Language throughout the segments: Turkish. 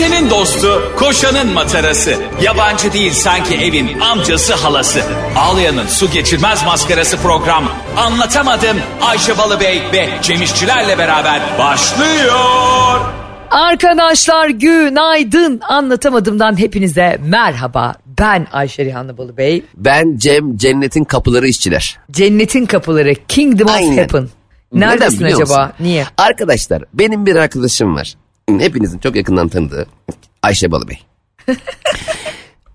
Ayşe'nin dostu, koşanın matarası. Yabancı değil sanki evin amcası halası. Ağlayan'ın su geçirmez maskarası program. Anlatamadım Ayşe Balıbey ve Cemişçilerle beraber başlıyor. Arkadaşlar günaydın. Anlatamadımdan hepinize merhaba. Ben Ayşe Rihanna Balıbey. Ben Cem Cennetin Kapıları işçiler. Cennetin kapıları Kingdom of Aynen. Heaven. Neredesin Neden acaba? musun? Niye? Arkadaşlar benim bir arkadaşım var. Hepinizin çok yakından tanıdığı Ayşe Balıbey.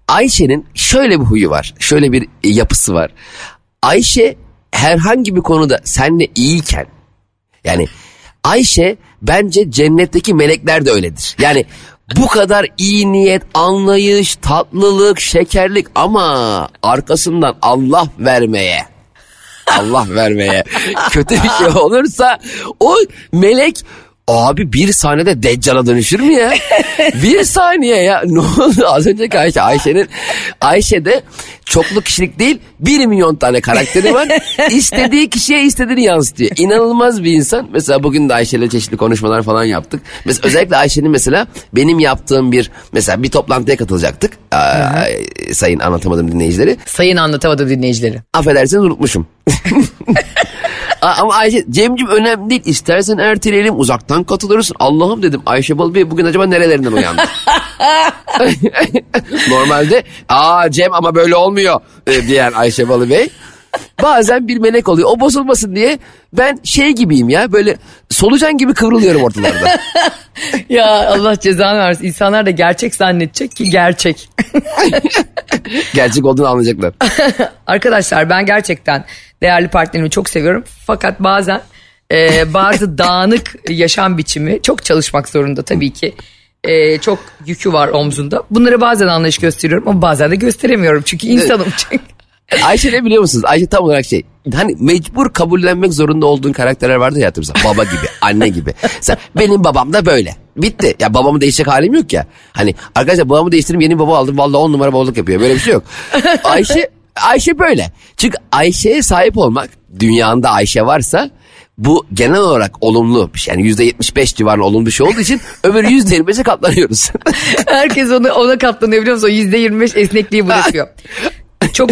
Ayşe'nin şöyle bir huyu var. Şöyle bir yapısı var. Ayşe herhangi bir konuda senle iyiyken yani Ayşe bence cennetteki melekler de öyledir. Yani bu kadar iyi niyet, anlayış, tatlılık, şekerlik ama arkasından Allah vermeye. Allah vermeye. Kötü bir şey olursa o melek Abi bir saniyede Deccal'a dönüşür mü ya? bir saniye ya. Ne oldu? Az önceki Ayşe. Ayşe'nin Ayşe'de çoklu kişilik değil bir milyon tane karakteri var. İstediği kişiye istediğini yansıtıyor. İnanılmaz bir insan. Mesela bugün de Ayşe'yle çeşitli konuşmalar falan yaptık. Mesela özellikle Ayşe'nin mesela benim yaptığım bir mesela bir toplantıya katılacaktık. Aa, sayın anlatamadım dinleyicileri. Sayın anlatamadım dinleyicileri. Affedersiniz unutmuşum. Ama Ayşe Cemcim önemli değil. İstersen erteleyelim uzaktan katılırız. Allah'ım dedim Ayşe Balıbey bugün acaba nerelerinden uyandı? Normalde aa Cem ama böyle olmuyor e, diyen Ayşe Balıbey. Bazen bir melek oluyor. O bozulmasın diye ben şey gibiyim ya böyle solucan gibi kıvrılıyorum ortalarda. ya Allah cezanı versin. İnsanlar da gerçek zannedecek ki gerçek. Gerçek olduğunu anlayacaklar. Arkadaşlar ben gerçekten değerli partnerimi çok seviyorum. Fakat bazen e, bazı dağınık yaşam biçimi çok çalışmak zorunda tabii ki. E, çok yükü var omzunda. Bunları bazen anlayış gösteriyorum ama bazen de gösteremiyorum. Çünkü insanım çünkü. Ayşe ne biliyor musunuz? Ayşe tam olarak şey hani mecbur kabullenmek zorunda olduğun karakterler vardır ya hayatımızda. Baba gibi, anne gibi. Sen, benim babam da böyle. Bitti. Ya babamı değişecek halim yok ya. Hani arkadaşlar babamı değiştirdim yeni baba aldım. Vallahi on numara babalık yapıyor. Böyle bir şey yok. Ayşe Ayşe böyle. Çünkü Ayşe'ye sahip olmak dünyanda Ayşe varsa bu genel olarak olumlu bir şey. Yani yüzde yetmiş beş civarında olumlu bir şey olduğu için öbür yüzde yirmi beşe katlanıyoruz. Herkes ona, ona katlanıyor biliyor musun? O yüzde yirmi beş esnekliği bırakıyor. çok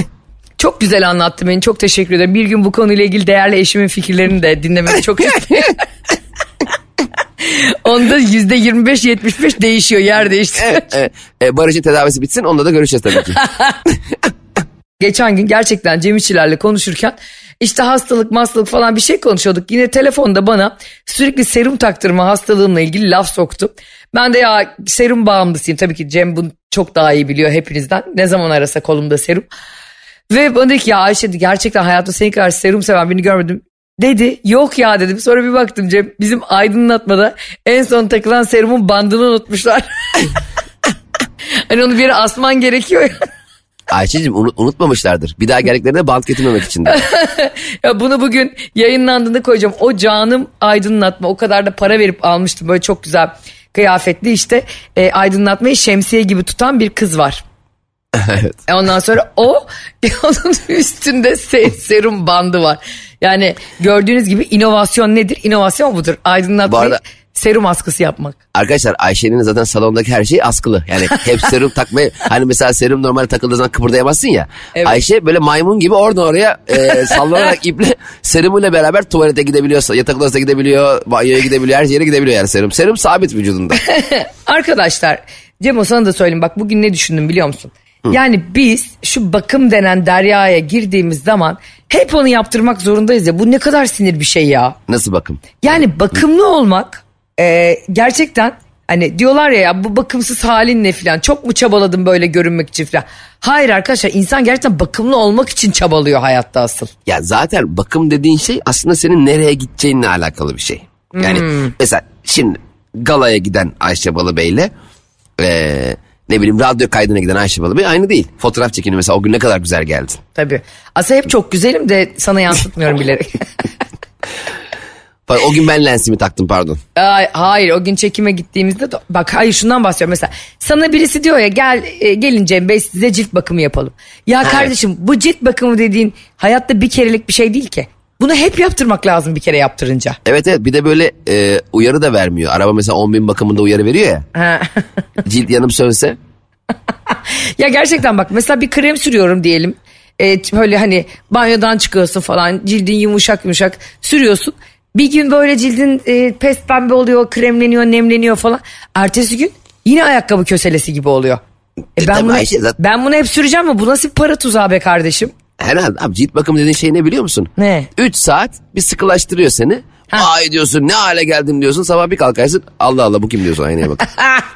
çok güzel anlattı beni. Çok teşekkür ederim. Bir gün bu konuyla ilgili değerli eşimin fikirlerini de dinlemeyi çok istiyorum. Onda yüzde yirmi beş yetmiş beş değişiyor. Yer değiştiriyor. e, e, Barış'ın tedavisi bitsin onunla da görüşeceğiz tabii ki. Geçen gün gerçekten Cem İşçilerle konuşurken işte hastalık hastalık falan bir şey konuşuyorduk. Yine telefonda bana sürekli serum taktırma hastalığımla ilgili laf soktu. Ben de ya serum bağımlısıyım. Tabii ki Cem bunu çok daha iyi biliyor hepinizden. Ne zaman arasa kolumda serum. Ve bana dedi ki ya Ayşe gerçekten hayatta senin kadar serum seven birini görmedim. Dedi yok ya dedim sonra bir baktım Cem bizim aydınlatmada en son takılan serumun bandını unutmuşlar. hani onu bir asman gerekiyor ya. Ayşe'cim unut- unutmamışlardır. Bir daha geldiklerinde bant getirmemek için de. Ya bunu bugün yayınlandığında koyacağım. O canım aydınlatma o kadar da para verip almıştım. Böyle çok güzel kıyafetli işte e, aydınlatmayı şemsiye gibi tutan bir kız var. evet. E Ondan sonra o onun üstünde se- serum bandı var. Yani gördüğünüz gibi inovasyon nedir? İnovasyon budur. Bu Aydınlatmayı arada- serum askısı yapmak. Arkadaşlar Ayşe'nin zaten salondaki her şey askılı. Yani hep serum takmayı hani mesela serum normal takıldığı zaman kıpırdayamazsın ya. Evet. Ayşe böyle maymun gibi oradan oraya e, sallanarak iple serumuyla beraber tuvalete gidebiliyor, yatak odasına gidebiliyor, banyoya gidebiliyor, her yere gidebiliyor yani serum. Serum sabit vücudunda. Arkadaşlar Cemo sana da söyleyeyim bak bugün ne düşündüm biliyor musun? Yani biz şu bakım denen deryaya girdiğimiz zaman hep onu yaptırmak zorundayız ya. Bu ne kadar sinir bir şey ya. Nasıl bakım? Yani bakımlı olmak e, gerçekten hani diyorlar ya, ya bu bakımsız halin ne filan çok mu çabaladım böyle görünmek için filan. Hayır arkadaşlar insan gerçekten bakımlı olmak için çabalıyor hayatta asıl. Ya zaten bakım dediğin şey aslında senin nereye gideceğinle alakalı bir şey. Yani mesela şimdi galaya giden Ayşe Balıbey'le eee ne bileyim radyo kaydına giden Ayşe Balıbey aynı değil. Fotoğraf çekini mesela o gün ne kadar güzel geldin. Tabii. Aslında hep çok güzelim de sana yansıtmıyorum bilerek. O gün ben lensimi taktım pardon. Ay, hayır o gün çekime gittiğimizde de, bak hayır şundan bahsediyorum mesela sana birisi diyor ya gel e, gelin Cem Bey size cilt bakımı yapalım. Ya kardeşim bu cilt bakımı dediğin hayatta bir kerelik bir şey değil ki. Bunu hep yaptırmak lazım bir kere yaptırınca. Evet evet bir de böyle e, uyarı da vermiyor. Araba mesela 10 bin bakımında uyarı veriyor ya. Ha. Cilt yanım sönse. ya gerçekten bak mesela bir krem sürüyorum diyelim. E, böyle hani banyodan çıkıyorsun falan cildin yumuşak yumuşak sürüyorsun. Bir gün böyle cildin e, pes pembe oluyor, kremleniyor, nemleniyor falan. Ertesi gün yine ayakkabı köselesi gibi oluyor. E, E, ben, tabii bunu, Ayşe zaten- ben bunu hep süreceğim mi? Bu nasıl bir para tuzağı be kardeşim? Herhalde abi cilt bakımı dediğin şey ne biliyor musun? Ne? 3 saat bir sıkılaştırıyor seni. Ha. Ay diyorsun ne hale geldim diyorsun sabah bir kalkarsın Allah Allah bu kim diyorsun aynaya bak.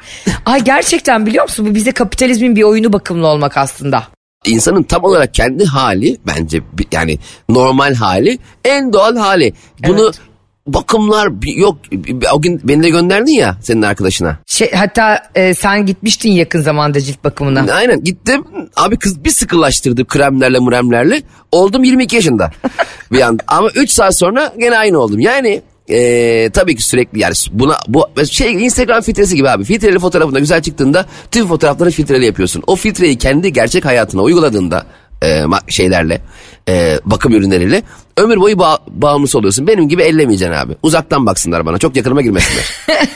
Ay gerçekten biliyor musun? Bu bize kapitalizmin bir oyunu bakımlı olmak aslında. İnsanın tam olarak kendi hali bence bi- yani normal hali en doğal hali. Bunu Evet. Bakımlar yok o gün beni de gönderdin ya senin arkadaşına. Şey, hatta e, sen gitmiştin yakın zamanda cilt bakımına. Aynen gittim. Abi kız bir sıkılaştırdı kremlerle mremlerle oldum 22 yaşında bir an. Ama 3 saat sonra gene aynı oldum. Yani eee, tabii ki sürekli yani buna bu şey Instagram filtresi gibi abi. Filtreli fotoğrafında güzel çıktığında tüm fotoğrafları filtreli yapıyorsun. O filtreyi kendi gerçek hayatına uyguladığında ma- şeylerle eee, bakım ürünleriyle ömür boyu bağ- bağımlısı oluyorsun benim gibi ellemeyeceksin abi uzaktan baksınlar bana çok yakınıma girmesinler.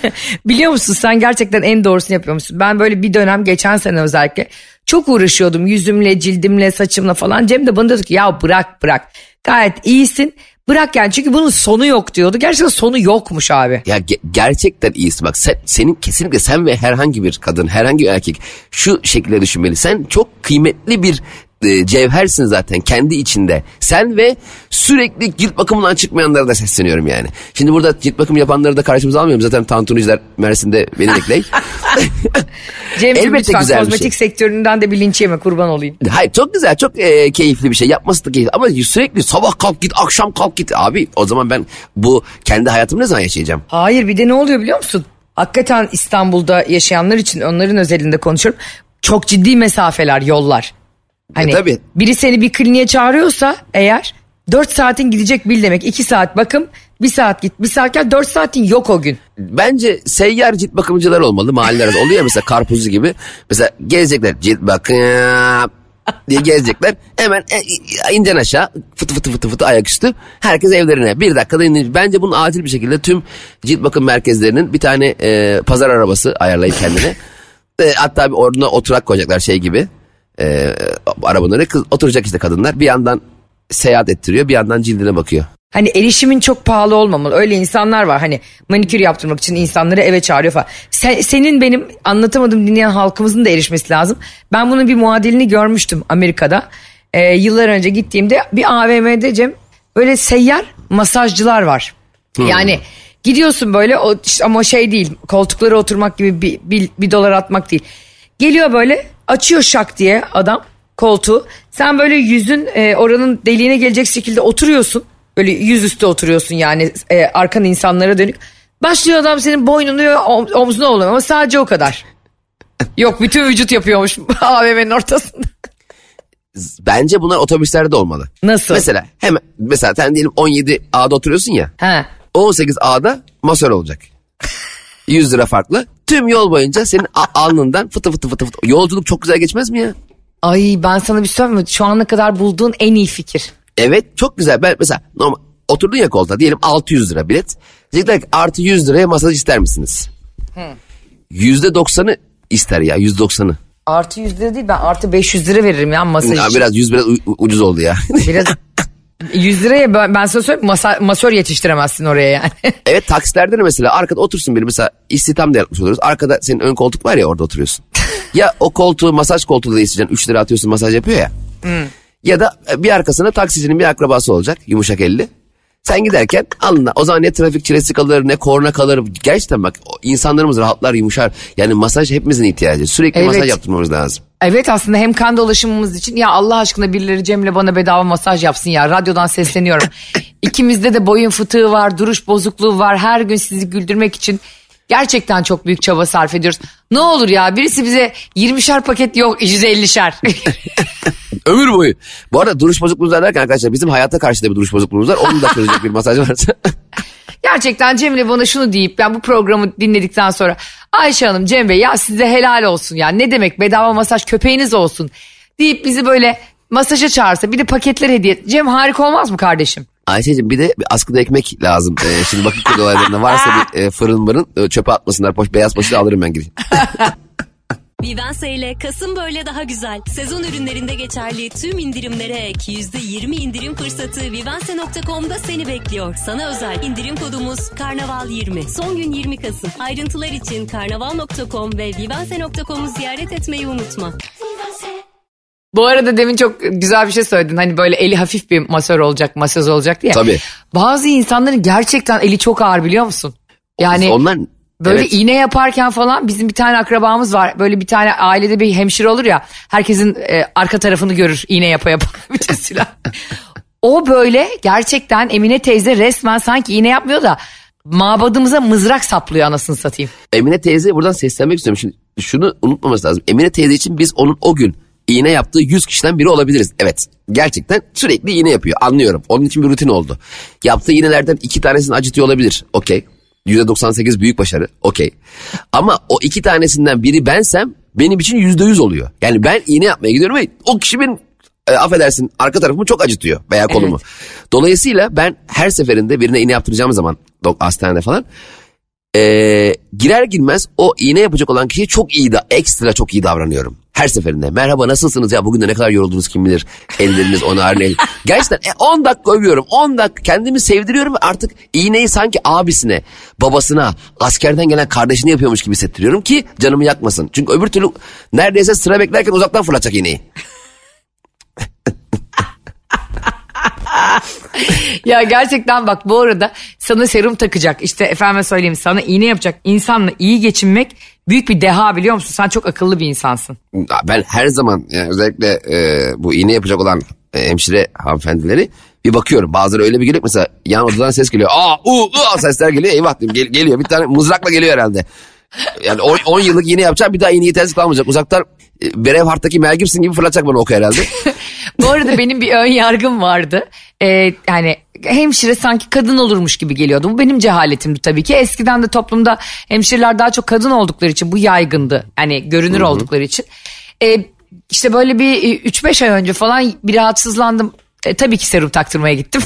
Biliyor musun sen gerçekten en doğrusunu yapıyormuşsun. Ben böyle bir dönem geçen sene özellikle çok uğraşıyordum yüzümle, cildimle, saçımla falan. Cem de bana diyordu ki ya bırak bırak gayet iyisin. Bırak yani çünkü bunun sonu yok diyordu. Gerçekten sonu yokmuş abi. Ya ge- gerçekten iyisin bak sen, senin kesinlikle sen ve herhangi bir kadın herhangi bir erkek şu şekilde düşünmeli. Sen çok kıymetli bir e, cevhersin zaten kendi içinde. Sen ve sürekli cilt bakımından çıkmayanlara da sesleniyorum yani. Şimdi burada cilt bakım yapanları da karşımıza almıyorum. Zaten tantuniciler Mersin'de beni bekleyin. Cemciğim Elbette lütfen güzel bir kozmetik şey. sektöründen de bir linç yeme kurban olayım. Hayır çok güzel çok e, keyifli bir şey yapması da keyifli ama sürekli sabah kalk git akşam kalk git abi o zaman ben bu kendi hayatımı ne zaman yaşayacağım? Hayır bir de ne oluyor biliyor musun? Hakikaten İstanbul'da yaşayanlar için onların özelinde konuşuyorum. Çok ciddi mesafeler, yollar. Hani E, tabii. biri seni bir kliniğe çağırıyorsa eğer 4 saatin gidecek bil demek. 2 saat bakım, 1 saat git. 1 saat gel 4 saatin yok o gün. Bence seyyar cilt bakımcılar olmalı mahalleler arası. Oluyor ya mesela karpuzcu gibi. Mesela gezecekler cilt bakım diye gezecekler. Hemen e, incen aşağı fıtı fıtı fıtı fıtı ayaküstü. Herkes evlerine bir dakikada indi. Bence bunun acil bir şekilde tüm cilt bakım merkezlerinin bir tane e, pazar arabası ayarlayıp kendine. E, hatta bir orada oturak koyacaklar şey gibi. E, kız, oturacak işte kadınlar. Bir yandan seyahat ettiriyor bir yandan cildine bakıyor. Hani erişimin çok pahalı olmamalı. Öyle insanlar var hani manikür yaptırmak için insanları eve çağırıyor falan. Sen- senin benim anlatamadım dinleyen halkımızın da erişmesi lazım. Ben bunun bir muadilini görmüştüm Amerika'da. Ee, yıllar önce gittiğimde bir AVM'de Cem böyle seyyar masajcılar var. Yani gidiyorsun böyle o, işte ama şey değil koltuklara oturmak gibi bir, bir, bir dolar atmak değil. Geliyor böyle açıyor şak diye adam koltuğu. Sen böyle yüzün e, oranın deliğine gelecek şekilde oturuyorsun. Böyle yüzüstü oturuyorsun yani e, arkan insanlara dönük. Başlıyor adam senin boynunu ve om- omzuna oluyor ama sadece o kadar. Yok bütün vücut yapıyormuş AVM'nin ortasında. Bence bunlar otobüslerde de olmalı. Nasıl? Mesela hemen mesela sen diyelim 17 A'da oturuyorsun ya. Ha. 18 A'da masör olacak. 100 lira farklı. Tüm yol boyunca senin alnından fıtı fıtı fıtı fıtı. Yolculuk çok güzel geçmez mi ya? Ay ben sana bir şey söyleyeyim mi? Şu ana kadar bulduğun en iyi fikir. Evet çok güzel. Ben mesela normal oturdun ya koltuğa diyelim 600 lira bilet. Diyecekler ki artı 100 liraya masaj ister misiniz? Yüzde 90'ı ister ya yüzde 90'ı. Artı 100 lira değil ben artı 500 lira veririm ya masaj Ya için. biraz 100 biraz ucuz oldu ya. Biraz 100 liraya ben, ben sana söyleyeyim masa, masör yetiştiremezsin oraya yani. evet taksilerde de mesela arkada otursun biri mesela istihdam da yapmış oluyoruz. Arkada senin ön koltuk var ya orada oturuyorsun. ya o koltuğu masaj koltuğu da isteyeceksin 3 lira atıyorsun masaj yapıyor ya. Ya da bir arkasına taksicinin bir akrabası olacak yumuşak elli. Sen giderken alnına o zaman ne trafik çilesi kalır ne korna kalır. Gerçekten bak insanlarımız rahatlar yumuşar. Yani masaj hepimizin ihtiyacı. Sürekli Evet. masaj yaptırmamız lazım. evet aslında hem kan dolaşımımız için ya Allah aşkına birileri Cem'le bana bedava masaj yapsın ya radyodan sesleniyorum. İkimizde de boyun fıtığı var duruş bozukluğu var her gün sizi güldürmek için gerçekten çok büyük çaba sarf ediyoruz. Ne olur ya birisi bize 20'şer paket yok 150'şer. Ömür boyu. Bu arada duruş bozukluğumuz derken arkadaşlar bizim hayata karşı da bir duruş bozukluğumuz var. Onu da çözecek bir masaj varsa. Gerçekten Cem'le bana şunu deyip ben bu programı dinledikten sonra Ayşe Hanım Cem Bey ya size helal olsun ya ne demek bedava masaj köpeğiniz olsun deyip bizi böyle masaja çağırsa bir de paketler hediye. Cem harika olmaz mı kardeşim? Ayşe'cim bir de bir askıda ekmek lazım. Ee, şimdi bakın olaylarında varsa bir e, fırın mırın e, çöpe atmasınlar. Poş, beyaz poşeti alırım ben gideyim. Vivense ile Kasım böyle daha güzel. Sezon ürünlerinde geçerli tüm indirimlere ek %20 indirim fırsatı Vivense.com'da seni bekliyor. Sana özel indirim kodumuz Karnaval20. Son gün 20 Kasım. Ayrıntılar için karnaval.com ve vivense.com'u ziyaret etmeyi unutma. Bu arada demin çok güzel bir şey söyledin. Hani böyle eli hafif bir masör olacak, masöz olacak diye. Tabii. Bazı insanların gerçekten eli çok ağır biliyor musun? Yani Onlar böyle evet. iğne yaparken falan bizim bir tane akrabamız var. Böyle bir tane ailede bir hemşire olur ya. Herkesin e, arka tarafını görür iğne yapa yapa. Silah. O böyle gerçekten Emine teyze resmen sanki iğne yapmıyor da mabadımıza mızrak saplıyor anasını satayım. Emine teyze buradan seslenmek istiyorum. Şimdi şunu unutmaması lazım. Emine teyze için biz onun o gün iğne yaptığı 100 kişiden biri olabiliriz. Evet gerçekten sürekli iğne yapıyor anlıyorum. Onun için bir rutin oldu. Yaptığı iğnelerden iki tanesini acıtıyor olabilir. Okey. %98 büyük başarı. Okey. Ama o iki tanesinden biri bensem benim için %100 oluyor. Yani ben iğne yapmaya gidiyorum ve o kişi benim e, affedersin arka tarafımı çok acıtıyor veya kolumu. Dolayısıyla ben her seferinde birine iğne yaptıracağım zaman hastanede falan e, girer girmez o iğne yapacak olan kişiye çok iyi da ekstra çok iyi davranıyorum. Her seferinde merhaba nasılsınız ya bugün de ne kadar yoruldunuz kim bilir elleriniz ona ağrıyor. Gerçekten e, 10 dakika övüyorum 10 dakika kendimi sevdiriyorum ve artık iğneyi sanki abisine babasına askerden gelen kardeşine yapıyormuş gibi hissettiriyorum ki canımı yakmasın. Çünkü öbür türlü neredeyse sıra beklerken uzaktan fırlatacak iğneyi. Ya gerçekten bak bu arada sana serum takacak işte efendime söyleyeyim sana iğne yapacak insanla iyi geçinmek büyük bir deha biliyor musun? Sen çok akıllı bir insansın. ben her zaman yani özellikle e, bu iğne yapacak olan e, hemşire hanımefendileri bir bakıyorum. Bazıları öyle bir geliyor mesela yan odadan ses geliyor. Aa u u sesler geliyor. Eyvah diyorum gel- geliyor. Bir tane mızrakla geliyor herhalde. Yani 10 yıllık iğne yapacağım bir daha iğneyi ters kalmayacak. Uzaktan e, Braveheart'taki Mel Gibson gibi fırlatacak bana oku herhalde. Bu arada benim bir ön yargım vardı. Ee, yani hemşire sanki kadın olurmuş gibi geliyordu. Bu benim cehaletimdi tabii ki. Eskiden de toplumda hemşireler daha çok kadın oldukları için bu yaygındı. Yani görünür oldukları için. Ee, işte böyle bir 3-5 ay önce falan bir rahatsızlandım. E, tabii ki serum taktırmaya gittim.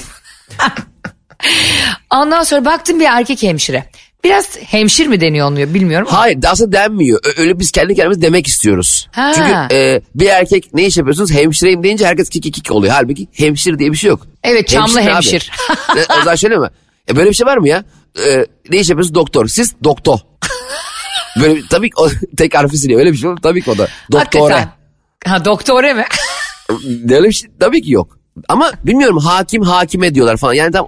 Ondan sonra baktım bir erkek hemşire. Biraz hemşir mi deniyor oluyor bilmiyorum. ama. Hayır aslında denmiyor. Öyle biz kendi kendimize demek istiyoruz. Ha. Çünkü e, bir erkek ne iş yapıyorsunuz hemşireyim deyince herkes kik kik oluyor. Halbuki hemşir diye bir şey yok. Evet, çamlı abi. hemşir. E, o zaman şöyle mi? E, böyle bir şey var mı ya? E, ne iş yapıyorsunuz? Doktor. Siz doktor. Böyle tabii ki o tek harfi siliyor. Öyle bir şey olur. Tabii ki o da. Doktore. Hakikaten. Ha doktore mi? Öyle bir şey tabii ki yok. Ama bilmiyorum hakim hakime diyorlar falan. Yani tam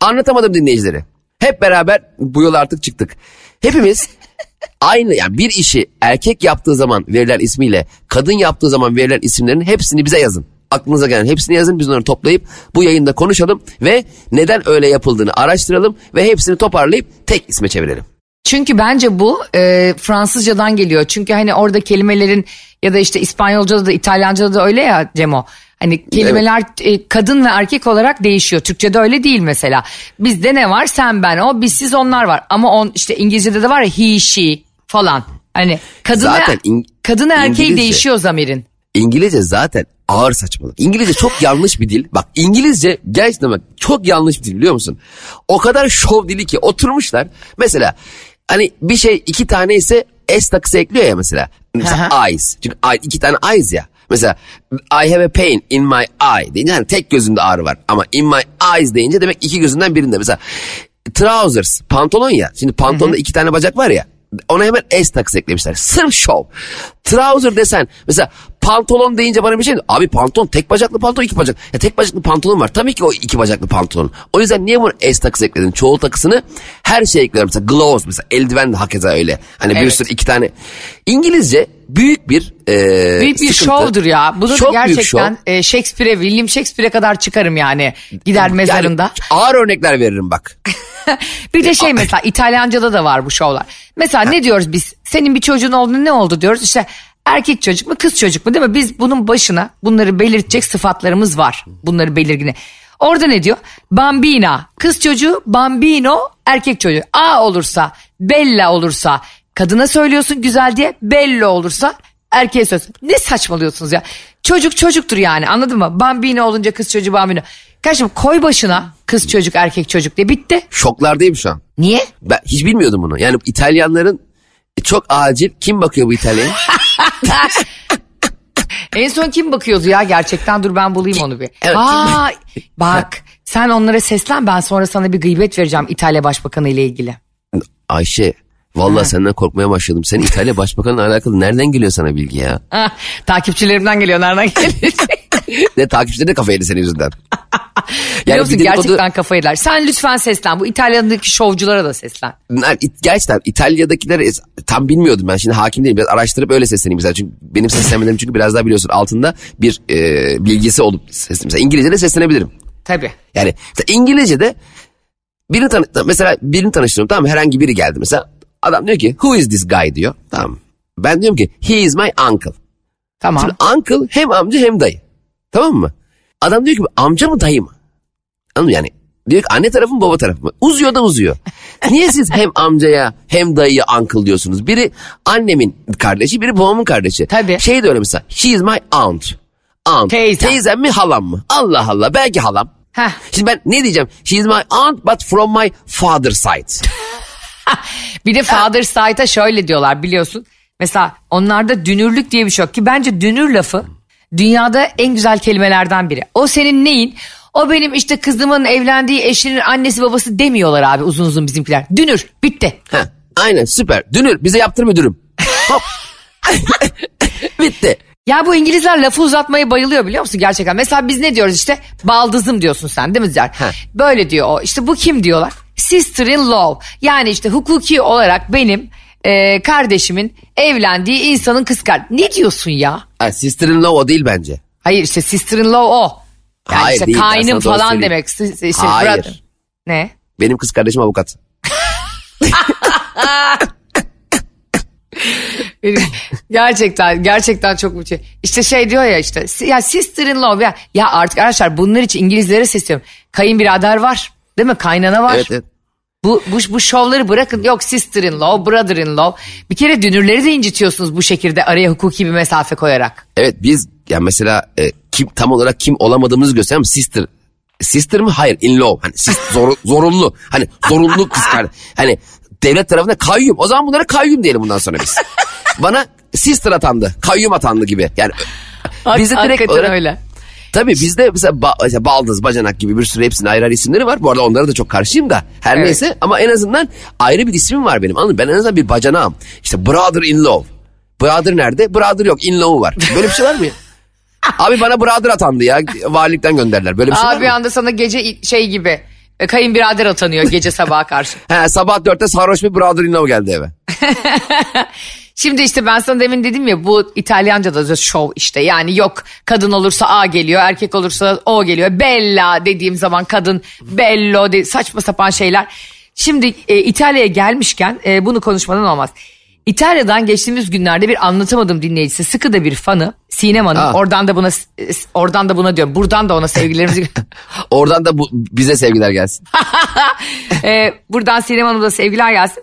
anlatamadım dinleyicileri. Hep beraber bu yola artık çıktık. Hepimiz aynı yani bir işi erkek yaptığı zaman verilen ismiyle kadın yaptığı zaman verilen isimlerin hepsini bize yazın. Aklınıza gelen hepsini yazın biz onları toplayıp bu yayında konuşalım ve neden öyle yapıldığını araştıralım ve hepsini toparlayıp tek isme çevirelim. Çünkü bence bu e, Fransızcadan geliyor. Çünkü hani orada kelimelerin ya da işte İspanyolca'da da İtalyanca'da da öyle ya Cemo. Hani kelimeler e, kadın ve erkek olarak değişiyor. Türkçe'de öyle değil mesela. Bizde ne var? Sen, ben, o, biz, siz, onlar var. Ama on işte İngilizce'de de var ya he, she falan. Hani kadın Zaten İng- kadın erkeği İngilizce- değişiyor zamirin. İngilizce zaten ağır saçmalık. İngilizce çok yanlış bir dil. Bak İngilizce gerçekten bak çok yanlış bir dil biliyor musun? O kadar şov dili ki oturmuşlar. Mesela hani bir şey iki tane ise S takısı ekliyor ya mesela. Mesela eyes. Çünkü iki tane eyes ya. Mesela I have a pain in my eye deyince hani tek gözünde ağrı var. Ama in my eyes deyince demek iki gözünden birinde. Mesela trousers pantolon ya. Şimdi pantolonda iki tane bacak var ya. Ona hemen S takısı eklemişler. Sırf şov. Trouser desen mesela pantolon deyince bana bir şey abi pantolon tek bacaklı pantolon iki bacak. Ya tek bacaklı pantolon var. Tabii ki o iki bacaklı pantolon. O yüzden niye bunu S takısı ekledin? Çoğul takısını her şey ekliyorum. Mesela gloves mesela eldiven de hakeza öyle. Hani bir Evet. sürü iki tane. İngilizce büyük bir e, Büyük bir sıkıntı. şovdur ya. Bunu da Çok büyük gerçekten e, Shakespeare'e, William Shakespeare'e kadar çıkarım yani. Gider mezarında. Yani ağır örnekler veririm bak. Bir de şey mesela İtalyanca'da da var bu şovlar. Mesela ne diyoruz biz? Senin bir çocuğun olduğunu ne oldu diyoruz? İşte erkek çocuk mu kız çocuk mu değil mi? Biz bunun başına bunları belirtecek sıfatlarımız var. Bunları belirgine. Orada ne diyor? Bambina kız çocuğu, bambino erkek çocuğu. A olursa, bella olursa kadına söylüyorsun güzel diye. Bello olursa erkeğe söz. Ne saçmalıyorsunuz ya? Çocuk çocuktur yani anladın mı? Bambino olunca kız çocuğu bambino. Kardeşim koy başına kız çocuk erkek çocuk de bitti. Şoklardayım şu an. Niye? Ben hiç bilmiyordum bunu. Yani İtalyanların çok acil kim bakıyor bu İtalya'ya? En son kim bakıyordu ya gerçekten dur ben bulayım onu bir. Evet, Aa, bak sen onlara seslen ben sonra sana bir gıybet vereceğim İtalya Başbakanı ile ilgili. Ayşe vallahi senden korkmaya başladım. Sen İtalya Başbakanı'na alakalı nereden geliyor sana bilgi ya? Ha, takipçilerimden geliyor nereden geliyor? Ne takipçileri de kafayı yedi senin yüzünden. Biliyor dedikodu- gerçekten kafayı yer. Sen lütfen seslen bu İtalya'daki şovculara da seslen. Yani it- gerçekten İtalya'dakileri tam bilmiyordum ben şimdi hakim değilim biraz araştırıp öyle sesleneyim mesela çünkü benim seslenmelerim çünkü biraz daha biliyorsun altında bir e, bilgisi olup sesleneyim. Mesela İngilizce'de seslenebilirim. Tabii. Yani İngilizce'de birini tanı mesela birini tanıştırıyorum tamam mı? herhangi biri geldi mesela adam diyor ki who is this guy diyor tamam? Ben diyorum ki he is my uncle. Tamam. Şimdi uncle hem amca hem dayı tamam mı? Adam diyor ki amca mı dayı mı? Anladın mı yani? Diyor ki anne tarafı mı baba tarafı mı? Uzuyor da uzuyor. Niye siz hem amcaya hem dayıya uncle diyorsunuz? Biri annemin kardeşi biri babamın kardeşi. Tabii. Şey de öyle mesela she is my aunt. Aunt. Teyzem. Teyzem mi halam mı? Allah Allah belki halam. Heh. Şimdi ben ne diyeceğim? She is my aunt but from my father side. Bir de father side'a şöyle diyorlar biliyorsun. Mesela onlarda dünürlük diye bir şey yok ki bence dünür lafı dünyada en güzel kelimelerden biri. O senin neyin? O benim işte kızımın evlendiği eşinin annesi babası demiyorlar abi uzun uzun bizimkiler. Dünür bitti. Ha, aynen süper. Dünür bize yaptır müdürüm. Hop. Bitti. Ya bu İngilizler lafı uzatmayı bayılıyor biliyor musun gerçekten? Mesela biz ne diyoruz işte baldızım diyorsun sen değil mi Zer? Böyle diyor o işte bu kim diyorlar? Sister in law yani işte hukuki olarak benim e, kardeşimin evlendiği insanın kız kardeşi. Ne diyorsun ya? Ha, sister in law o değil bence. Hayır işte sister in law o. Yani Hayır, işte değil, kaynım falan demek. Işte Hayır. brother. Ne? Benim kız kardeşim avukat. Gerçekten gerçekten çok müthiş. İşte şey diyor ya işte ya sister in law ya, ya artık arkadaşlar bunlar için İngilizlere sesleniyorum. Kayınbirader var. Değil mi? Kaynana var. Evet evet. Bu, bu, bu şovları bırakın. Yok sister in law, brother in law. Bir kere dünürleri de incitiyorsunuz bu şekilde araya hukuki bir mesafe koyarak. Evet biz yani mesela e, kim tam olarak kim olamadığımızı gösteren sister. Sister mi? Hayır in law. Hani sis, zor- zorunlu. Hani zorunlu kız kardeş. Hani devlet tarafında kayyum. O zaman bunlara kayyum diyelim bundan sonra biz. Bana sister atandı. Kayyum atandı gibi. Yani bizde direkt olarak öyle. Tabii bizde mesela ba- mesela baldız, bacanak gibi bir sürü hepsinin ayrı ayrı isimleri var. Bu arada onlara da çok karşıyım da. Her Evet. neyse ama en azından ayrı bir ismim var benim. Anladın mı? Ben en azından bir bacanağım. İşte brother in law. Brother nerede? Brother yok in law var. Böyle bir şey var mı ya? Abi bana brother atandı ya. Valilikten gönderdiler. Böyle bir şey var Abi bir mı? anda sana gece şey gibi e, kayınbirader atanıyor gece sabaha karşı. He, sabah dörtte sarhoş bir brother in law geldi eve. Şimdi işte ben sana demin dedim ya bu İtalyanca'da da şov işte yani yok kadın olursa A geliyor erkek olursa O geliyor. Bella dediğim zaman kadın bello de, saçma sapan şeyler. Şimdi e, İtalya'ya gelmişken e, bunu konuşmadan olmaz. İtalya'dan geçtiğimiz günlerde bir anlatamadım dinleyicisi sıkı da bir fanı Sinem Hanım Aa. oradan da buna e, oradan da buna diyorum buradan da ona sevgilerimizi Oradan da bu, bize sevgiler gelsin. Ee, buradan Sinem Hanım'a da sevgiler gelsin.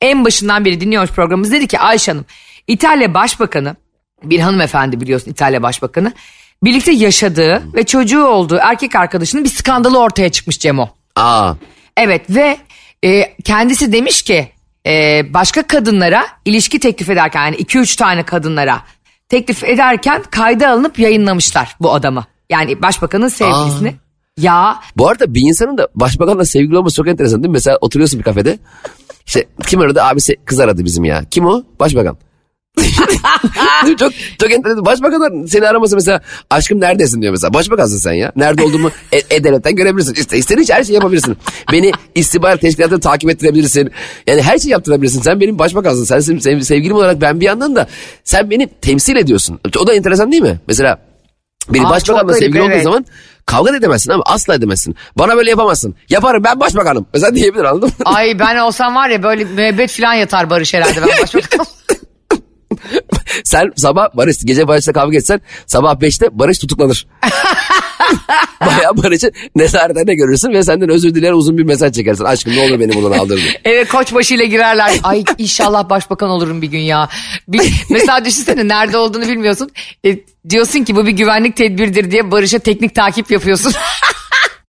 En başından beri dinliyormuş programımız. Dedi ki Ayşe Hanım İtalya Başbakanı bir hanımefendi biliyorsun İtalya Başbakanı. Birlikte yaşadığı ve çocuğu olduğu erkek arkadaşının bir skandalı ortaya çıkmış Cemo. Aa, Evet ve e, kendisi demiş ki e, başka kadınlara ilişki teklif ederken yani 2-3 tane kadınlara teklif ederken kayda alınıp yayınlamışlar bu adamı. Yani başbakanın sevgilisini. Ya Bu arada bir insanın da başbakanla sevgili olması çok enteresan değil mi? Mesela oturuyorsun bir kafede. İşte kim aradı? Abi se- kız aradı bizim ya. Kim o? Başbakan. Çok çok enteresan. Başbakanlar seni araması mesela aşkım neredesin diyor mesela. Başbakansın sen ya. Nerede olduğumu e- E-Devlet'ten görebilirsin. İşte istediğin her şeyi yapabilirsin. Beni istihbarat teşkilatına takip ettirebilirsin. Yani her şeyi yaptırabilirsin. Sen benim başbakansın. Sen sev- sev- sevgilim olarak ben bir yandan da sen beni temsil ediyorsun. O da enteresan değil mi? Mesela beni başbakanla sevgili olduğu evet. zaman kavga da edemezsin ama asla edemezsin. Bana böyle yapamazsın. Yaparım ben başbakanım. Mesela diyebilir anladın mı? Ay ben olsam var ya böyle müebbet falan yatar Barış herhalde ben başbakanım. Sen sabah Barış gece Barış'la kavga etsen sabah 5'te Barış tutuklanır. Bayağı Barış'ı nezaretine görürsün ve senden özür diler uzun bir mesaj çekersin. Aşkım ne olur beni buradan aldır diye. Evet koçbaşıyla girerler. Ay inşallah başbakan olurum bir gün ya. Bir, mesela düşünsene nerede olduğunu bilmiyorsun. E, diyorsun ki bu bir güvenlik tedbiridir diye Barış'a teknik takip yapıyorsun.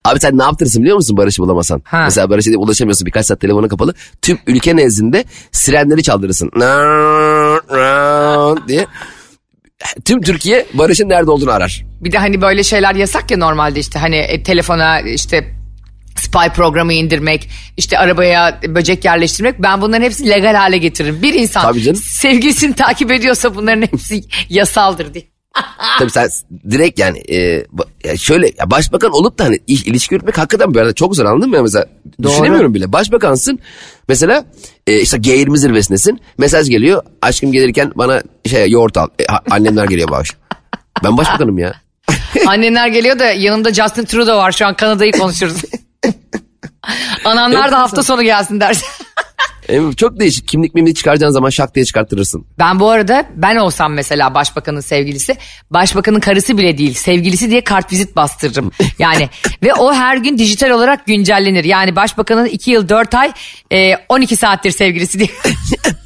Abi sen ne yaptırırsın biliyor musun Barış'ı bulamasan? Ha. Mesela Barış'a ulaşamıyorsun birkaç saat telefonu kapalı. Tüm ülke nezdinde sirenleri çaldırırsın. diye. Tüm Türkiye Barış'ın nerede olduğunu arar. Bir de hani böyle şeyler yasak ya normalde işte hani e, telefona işte spy programı indirmek, işte arabaya böcek yerleştirmek ben bunların hepsini legal hale getiririm. Bir insan sevgilisini takip ediyorsa bunların hepsi yasaldır diye. Tabii sen direkt yani e, şöyle ya başbakan olup da hani iş, ilişki yürütmek hakikaten böyle çok zor anladın mı? ya? Mesela Doğru. düşünemiyorum bile. Başbakansın mesela e, işte G20 zirvesindesin. Mesaj geliyor aşkım gelirken bana şey yoğurt al. E, annemler geliyor akşam. Ben başbakanım ya. Annenler geliyor da yanımda Justin Trudeau var şu an Kanada'yı konuşuyoruz. Ananlar da hafta sonu gelsin dersin. E, çok değişik. Kimlik mimlik çıkaracağın zaman şak diye çıkarttırırsın. Ben bu arada ben olsam mesela başbakanın sevgilisi başbakanın karısı bile değil sevgilisi diye kartvizit bastırırım. Yani ve o her gün dijital olarak güncellenir. Yani başbakanın 2 yıl 4 ay e, 12 saattir sevgilisi diye.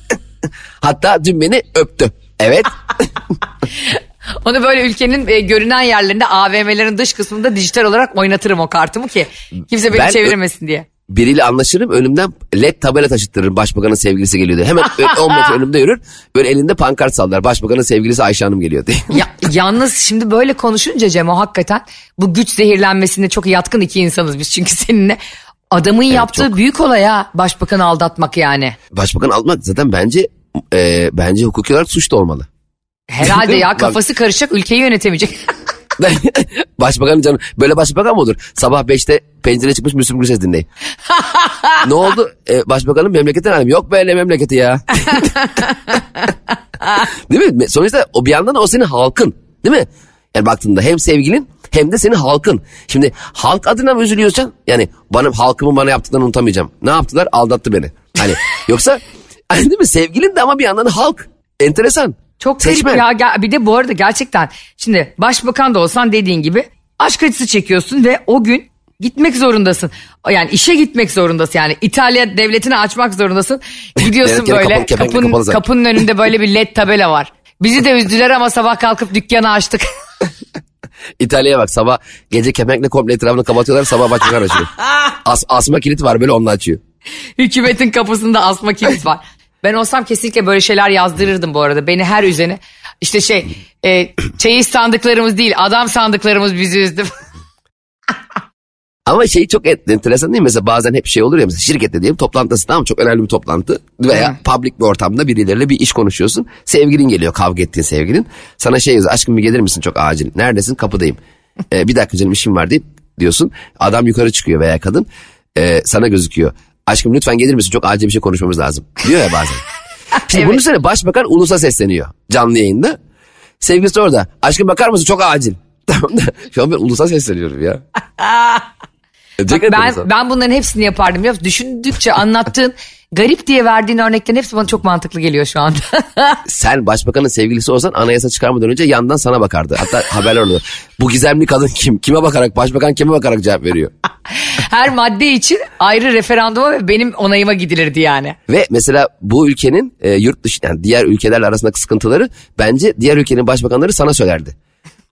Hatta dün beni öptü. Evet. Onu böyle ülkenin e, görünen yerlerinde AVM'lerin dış kısmında dijital olarak oynatırım o kartımı ki kimse beni Ben- çeviremesin diye. Biriyle anlaşırım önümden led tabela taşıttırırım başbakanın sevgilisi geliyor diye. Hemen ö- 10 metre önümde yürür. Böyle elinde pankart sallar. Başbakanın sevgilisi Ayşe Hanım geliyor diye. Ya, yalnız şimdi böyle konuşunca Cem o hakikaten bu güç zehirlenmesine çok yatkın iki insanız biz çünkü seninle. Adamın yaptığı çok. büyük olay ha başbakanı aldatmak yani. Başbakan almak zaten bence e, bence hukuki olarak suç da olmalı. Herhalde ya kafası karışacak ülkeyi yönetemeyecek. Başbakanın canı böyle başbakan mı olur? Sabah 5'te pencereye çıkmış Müslüm Gürses dinleyin. ne oldu? E, başbakanın memleketten alayım. Yok böyle memleketi ya. değil mi? Sonuçta o bir yandan da o senin halkın. Değil mi? Yani baktığında hem sevgilin hem de senin halkın. Şimdi halk adına mı üzülüyorsan yani bana halkımın bana yaptıklarını unutamayacağım. Ne yaptılar? Aldattı beni. Hani yoksa hani değil mi? Sevgilin de ama bir yandan halk. Enteresan. Çok garip Seçmen. ya Gel- bir de bu arada gerçekten şimdi başbakan da olsan dediğin gibi aşk acısı çekiyorsun ve o gün gitmek zorundasın. Yani işe gitmek zorundasın yani İtalya devletini açmak zorundasın. Gidiyorsun Devlet yine böyle kapalı, kapın, kapalı zaten. kapının önünde böyle bir led tabela var. Bizi de üzdüler ama sabah kalkıp dükkanı açtık. İtalya'ya bak sabah gece kepenkle komple etrafını kapatıyorlar sabah başbakan açıyor. As, asma kilit var böyle onunla açıyor. Hükümetin kapısında asma kilit var. Ben olsam kesinlikle böyle şeyler yazdırırdım bu arada. Beni her üzerine işte şey e, çeyiz sandıklarımız değil adam sandıklarımız bizi üzdü. Ama şey çok en- enteresan değil mi? Mesela bazen hep şey olur ya mesela şirkette diyelim toplantısı tamam çok önemli bir toplantı veya public bir ortamda birileriyle bir iş konuşuyorsun. Sevgilin geliyor kavga ettiğin sevgilin. Sana şey yazıyor aşkım bir gelir misin çok acil. Neredesin kapıdayım. Ee, bir dakika canım işim var deyip diyorsun. Adam yukarı çıkıyor veya kadın Ee, sana gözüküyor. Aşkım lütfen gelir misin çok acil bir şey konuşmamız lazım diyor ya bazen. Şimdi bunun üzerine başbakan ulusa sesleniyor canlı yayında. Sevgilisi orada. Aşkım bakar mısın çok acil. Tamam da şu an ben ulusa sesleniyorum ya. Çok enteresan. Ben ben bunların hepsini yapardım. Ya. Düşündükçe anlattığın garip diye verdiğin örneklerin hepsi bana çok mantıklı geliyor şu anda. Sen başbakanın sevgilisi olsan anayasa çıkarmadan önce yandan sana bakardı. Hatta haberler olurdu. Bu gizemli kadın kim? Kime bakarak başbakan kime bakarak cevap veriyor? Her madde için ayrı referanduma ve benim onayıma gidilirdi yani. Ve mesela bu ülkenin e, yurt dışı yani diğer ülkelerle arasındaki sıkıntıları bence diğer ülkenin başbakanları sana söylerdi.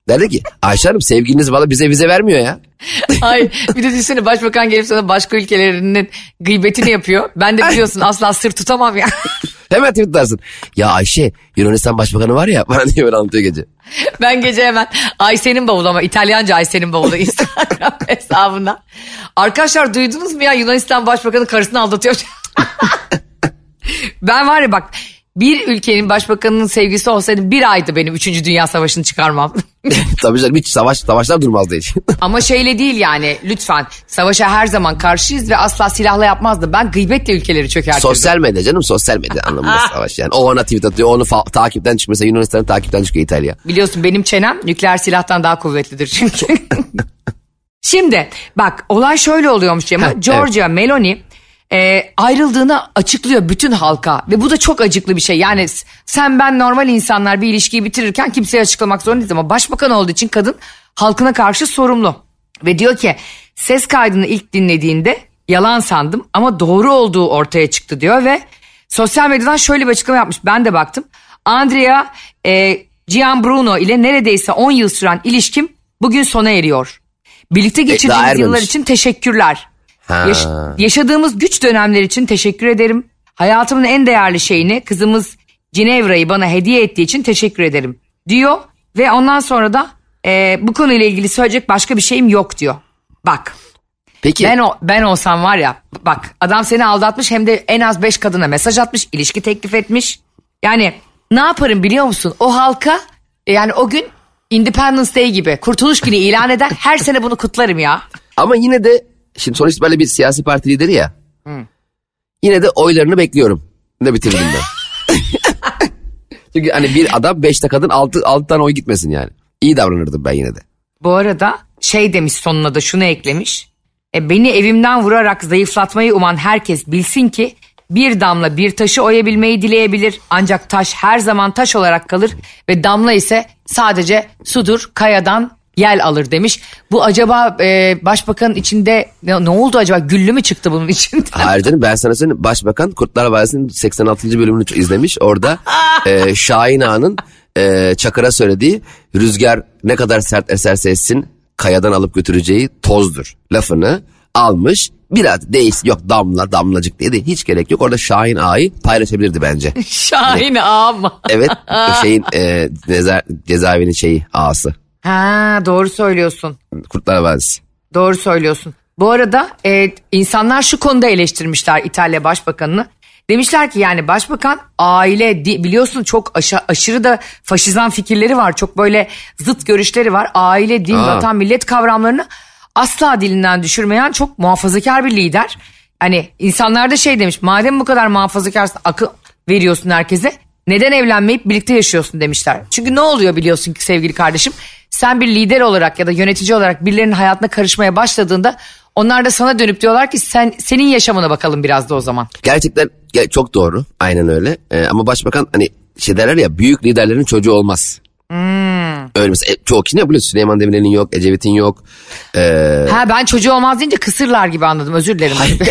Derdi ki Ayşe Hanım sevgiliniz valla bize vize vermiyor ya. Ay bir de düşünsene başbakan gelip sana başka ülkelerinin gıybetini yapıyor. Ben de biliyorsun asla sır tutamam ya. Hemen tweet atarsın. Ya Ayşe Yunanistan başbakanı var ya bana diye böyle anlatıyor gece. Ben gece hemen Ayşe'nin bavulu ama İtalyanca Ayşe'nin bavulu Instagram hesabından. Arkadaşlar duydunuz mu ya Yunanistan başbakanı karısını aldatıyor. ben var ya bak bir ülkenin başbakanının sevgisi olsaydım bir aydı benim 3. Dünya Savaşı'nı çıkarmam. Tabii canım hiç savaş, savaşlar durmazdı hiç. Ama şeyle değil yani lütfen savaşa her zaman karşıyız ve asla silahla yapmazdı. Ben gıybetle ülkeleri çökertirdim. sosyal medya canım sosyal medya anlamında savaş yani. O ona tweet atıyor onu fa- takipten çıkıyor. Mesela Yunanistan'ın takipten çıkıyor İtalya. Biliyorsun benim çenem nükleer silahtan daha kuvvetlidir çünkü. Şimdi bak olay şöyle oluyormuş Cem. Ha, Georgia Meloni e, ayrıldığını açıklıyor bütün halka ve bu da çok acıklı bir şey. Yani sen ben normal insanlar bir ilişkiyi bitirirken kimseye açıklamak zorundayız ama başbakan olduğu için kadın halkına karşı sorumlu. Ve diyor ki ses kaydını ilk dinlediğinde yalan sandım ama doğru olduğu ortaya çıktı diyor ve sosyal medyadan şöyle bir açıklama yapmış. Ben de baktım. Andrea e, Gianbruno ile neredeyse 10 yıl süren ilişkim bugün sona eriyor. Birlikte geçirdiğimiz ermemiş. yıllar için teşekkürler. Ha. Yaş- yaşadığımız güç dönemler için teşekkür ederim. Hayatımın en değerli şeyini kızımız Cinevra'yı bana hediye ettiği için teşekkür ederim diyor. Ve ondan sonra da e, bu konuyla ilgili söyleyecek başka bir şeyim yok diyor. Bak Peki ben o ben olsam var ya bak adam seni aldatmış hem de en az 5 kadına mesaj atmış, ilişki teklif etmiş. Yani ne yaparım biliyor musun? O halka e, yani o gün Independence Day gibi Kurtuluş Günü ilan eder. Her sene bunu kutlarım ya. ama yine de şimdi sonuç itibariyle bir siyasi parti lideri ya. Yine de oylarını bekliyorum. Ne bitirdim ben. Çünkü hani bir adam beşte kadın altı, altı tane oy gitmesin yani. İyi davranırdım ben yine de. Bu arada şey demiş sonuna da şunu eklemiş. E, beni evimden vurarak zayıflatmayı uman herkes bilsin ki bir damla bir taşı oyabilmeyi dileyebilir. Ancak taş her zaman taş olarak kalır ve damla ise sadece sudur kayadan yel alır demiş. Bu acaba e, başbakanın içinde ne, ne oldu acaba güllü mü çıktı bunun içinde? Hayır canım ben sana söyleyeyim. Başbakan Kurtlar Vadisi'nin 86. bölümünü izlemiş. Orada e, Şahin Ağa'nın e, Çakır'a söylediği rüzgar ne kadar sert eserse essin kayadan alıp götüreceği tozdur lafını almış. Biraz değiş yok damla damlacık diye de hiç gerek yok. Orada Şahin Ağa'yı paylaşabilirdi bence. Şahin ama. Evet o şeyin e, ceza, cezaevinin şeyi ağası. Ha doğru söylüyorsun. Kurtlar Vadisi. Doğru söylüyorsun. Bu arada e, insanlar şu konuda eleştirmişler İtalya Başbakanını. Demişler ki yani başbakan aile biliyorsun çok aşa- aşırı da faşizan fikirleri var. Çok böyle zıt görüşleri var. Aile, din, Aa. vatan, millet kavramlarını asla dilinden düşürmeyen çok muhafazakar bir lider. Hani insanlar da şey demiş madem bu kadar muhafazakarsın akıl veriyorsun herkese neden evlenmeyip birlikte yaşıyorsun demişler. Çünkü ne oluyor biliyorsun ki sevgili kardeşim sen bir lider olarak ya da yönetici olarak birilerinin hayatına karışmaya başladığında onlar da sana dönüp diyorlar ki sen senin yaşamına bakalım biraz da o zaman. Gerçekten ge- çok doğru. Aynen öyle. Ee, ama başbakan hani şey derler ya büyük liderlerin çocuğu olmaz. Öyle mesela e, çoğu kişi ne biliyorsun Süleyman Demirel'in yok, Ecevit'in yok. Ee, Ha ben çocuğu olmaz deyince kısırlar gibi anladım özür dilerim.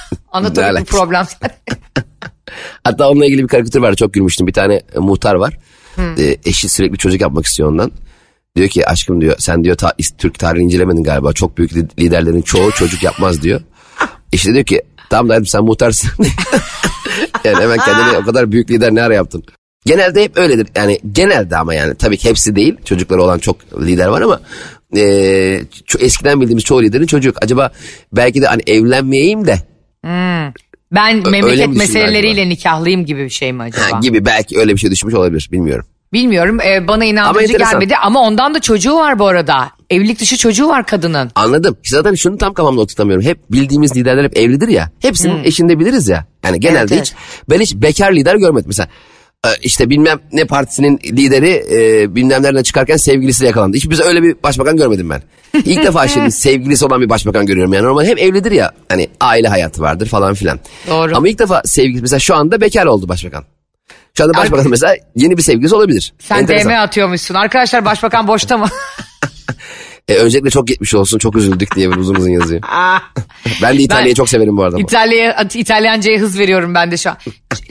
Anatomik bir problem. hatta onunla ilgili bir karikatür vardı çok gülmüştüm. Bir tane muhtar var. Ee, eşi sürekli çocuk yapmak istiyor ondan. Diyor ki aşkım diyor sen diyor ta- Türk tarihini incelemedin galiba. Çok büyük li- liderlerin çoğu çocuk yapmaz diyor. De diyor ki tamam da sen muhtarsın. yani hemen kendini o kadar büyük lider ne ara yaptın? Genelde hep öyledir. Yani genelde ama yani tabii ki hepsi değil. Çocukları olan çok lider var ama e, eskiden bildiğimiz çoğu liderin çocuk. Acaba belki de hani evlenmeyeyim de Ben öyle mi memleket meseleleriyle nikahlıyım gibi bir şey mi acaba? ha, gibi belki öyle bir şey düşmüş olabilir bilmiyorum. Bilmiyorum e, bana inandırıcı enteresan. gelmedi ama ondan da çocuğu var bu arada. Evlilik dışı çocuğu var kadının. Anladım. Zaten şunu tam kafamda oturtamıyorum. Hep bildiğimiz liderler hep evlidir ya. Hepsinin eşini de biliriz ya. Yani genelde Evet, hiç ben hiç bekar lider görmedim. Mesela e, işte bilmem ne partisinin lideri e, bilmem nereden çıkarken sevgilisiyle yakalandı. Hiç biz öyle bir başbakan görmedim ben. İlk defa şimdi sevgilisi olan bir başbakan görüyorum. Yani normal hep evlidir ya. Hani aile hayatı vardır falan filan. Doğru. Ama ilk defa sevgilisi mesela şu anda bekar oldu başbakan. Şu anda başbakan mesela yeni bir sevgilisi olabilir. Sen Enteresan. DM atıyormuşsun. Arkadaşlar başbakan boşta mı? E, öncelikle çok geçmiş olsun çok üzüldük diye bir uzun uzun yazıyor. ben de İtalya'yı Ben- çok severim bu arada. ama. İtalya'ya İtalyanca'ya hız veriyorum ben de şu an.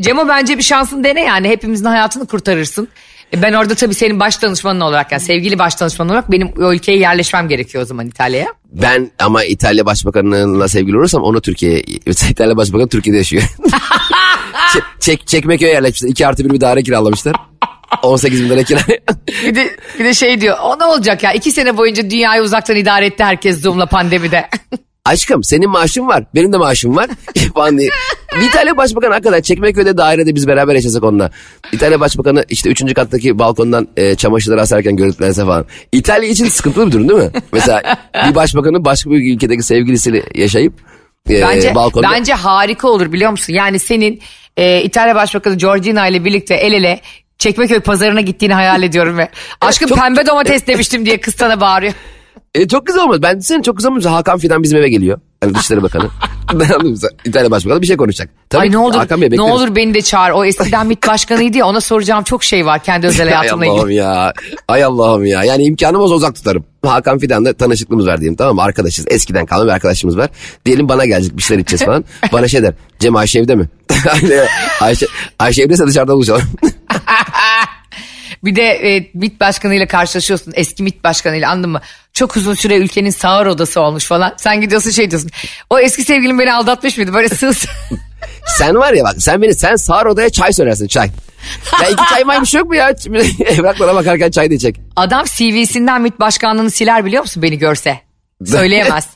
Cemo bence bir şansın dene yani hepimizin hayatını kurtarırsın. E, Ben orada tabii senin baş danışmanın olarak yani sevgili baş danışmanın olarak benim o ülkeye yerleşmem gerekiyor o zaman İtalya'ya. Ben ama İtalya Başbakanı'na sevgili olursam onu Türkiye'ye... İtalya Başbakanı Türkiye'de yaşıyor. Çek, çek, Çekmeköy'e yerleşmişler. 2 artı bir bir daire kiralamışlar. 18 bin lira kira. Bir de, bir de şey diyor o ne olacak ya iki sene boyunca dünyayı uzaktan idare etti herkes Zoom'la pandemide. Aşkım senin maaşın var. Benim de maaşım var. İtalya Başbakanı hakikaten Çekmeköy'de dairede biz beraber yaşasak onunla. İtalya Başbakanı işte 3. kattaki balkondan e, çamaşırları asarken görüntülense falan. İtalya için sıkıntılı bir durum değil mi? Mesela bir başbakanın başka bir ülkedeki sevgilisiyle yaşayıp e, Bence balkonda... bence harika olur biliyor musun? Yani senin e, İtalya Başbakanı Giorgina ile birlikte el ele Çekmeköy pazarına gittiğini hayal ediyorum ve aşkım çok- pembe domates demiştim diye kız sana bağırıyor. E, çok güzel olmaz. Ben senin çok güzel olmaz. Hakan Fidan bizim eve geliyor. Hani Dışişleri Bakanı. ben anladım. İtalya Başbakanı bir şey konuşacak. Tabii Ay ne olur Hakan Bey ne bekleriz. olur beni de çağır. O eskiden MİT başkanıydı ya ona soracağım çok şey var kendi özel Ay hayatımla Allah'ım ilgili. ya. Ay Allah'ım ya. Yani imkanım olsa uzak tutarım. Hakan Fidan'la tanışıklığımız var diyelim tamam mı? Arkadaşız. Eskiden kalma bir arkadaşımız var. Diyelim bana gelecek bir şeyler içeceğiz falan. bana şey der. Cem Ayşe evde mi? Ayşe, Ayşe evdeyse dışarıda buluşalım. Bir de e, MİT başkanıyla karşılaşıyorsun eski MİT başkanıyla anladın mı? Çok uzun süre ülkenin sağır odası olmuş falan. Sen gidiyorsun şey diyorsun. O eski sevgilim beni aldatmış mıydı? Böyle sığ Sen var ya bak sen beni sen sağır odaya çay söylersin çay. Ya iki çay maymış yok mu ya? Şimdi Evraklara bakarken çay diyecek. Adam CV'sinden MİT başkanlığını siler biliyor musun beni görse? Söyleyemez.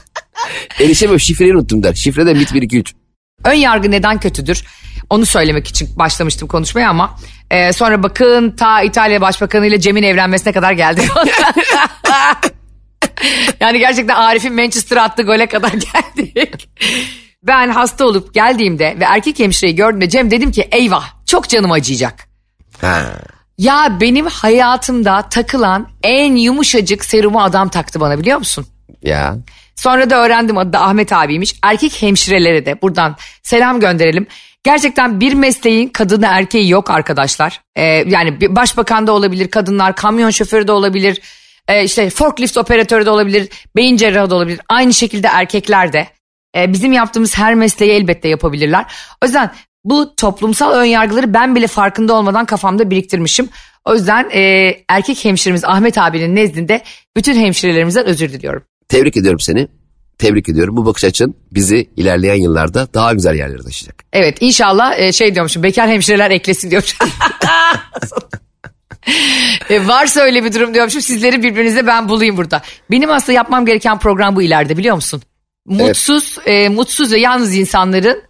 Erişemiyorum şifreyi unuttum der. Şifre de MIT 1 2 3. Ön yargı neden kötüdür? Onu söylemek için başlamıştım konuşmaya ama e, sonra bakın ta İtalya Başbakanı ile Cem'in evlenmesine kadar geldik. yani gerçekten Arif'in Manchester'a attığı gole kadar geldik. Ben hasta olup geldiğimde ve erkek hemşireyi gördüğümde Cem dedim ki eyvah çok canım acıyacak. Ha. Ya benim hayatımda takılan en yumuşacık serumu adam taktı bana biliyor musun? Ya. Sonra da öğrendim adı da Ahmet abiymiş. Erkek hemşirelere de buradan selam gönderelim. Gerçekten bir mesleğin kadını erkeği yok arkadaşlar. Ee, yani başbakan da olabilir, kadınlar, kamyon şoförü de olabilir, ee, işte forklift operatörü de olabilir, beyin cerrahı da olabilir. Aynı şekilde erkekler de. Ee, bizim yaptığımız her mesleği elbette yapabilirler. O yüzden bu toplumsal önyargıları ben bile farkında olmadan kafamda biriktirmişim. O yüzden e, erkek hemşiremiz Ahmet abinin nezdinde bütün hemşirelerimizden özür diliyorum. Tebrik ediyorum seni. Tebrik ediyorum. Bu bakış açın bizi ilerleyen yıllarda daha güzel yerlere taşıyacak. Evet inşallah e, şey diyormuşum bekar hemşireler eklesin diyormuşum. e, varsa öyle bir durum diyormuşum sizleri birbirinize ben bulayım burada. Benim aslında yapmam gereken program bu ileride biliyor musun? Mutsuz, e, mutsuz ve yalnız insanların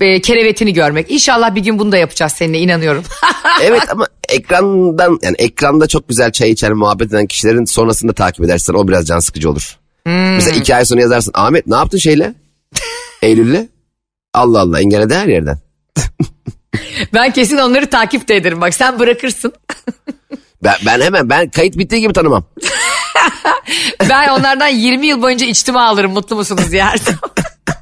e, kerevetini görmek. İnşallah bir gün bunu da yapacağız seninle inanıyorum. evet ama ekrandan yani ekranda çok güzel çay içen muhabbet eden kişilerin sonrasında takip edersen o biraz can sıkıcı olur. Hmm. Mesela iki ay sonra yazarsın Ahmet ne yaptın şeyle? Eylül'le? Allah Allah engelledi her yerden. ben kesin onları takip de ederim bak sen bırakırsın. ben, ben hemen ben kayıt bittiği gibi tanımam. ben onlardan 20 yıl boyunca içtima alırım mutlu musunuz diye her zaman.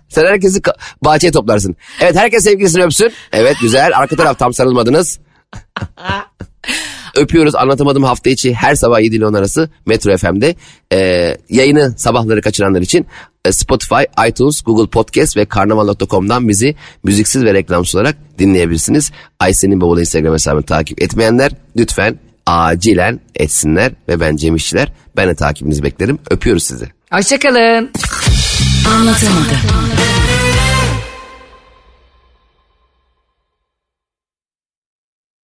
Sen herkesi bahçeye toplarsın. Evet herkes sevgilisini öpsün. Evet güzel arka taraf tam sarılmadınız. Öpüyoruz anlatamadım hafta içi her sabah 7 ile 10 arası Metro FM'de. Ee, yayını sabahları kaçıranlar için e, Spotify, iTunes, Google Podcast ve Karnaval.com'dan bizi müziksiz ve reklamsız olarak dinleyebilirsiniz. Aysen'in bavulu Instagram hesabını takip etmeyenler lütfen acilen etsinler ve ben Cem İşçiler. Ben de takibinizi beklerim. Öpüyoruz sizi. Hoşçakalın. Anlatamadım.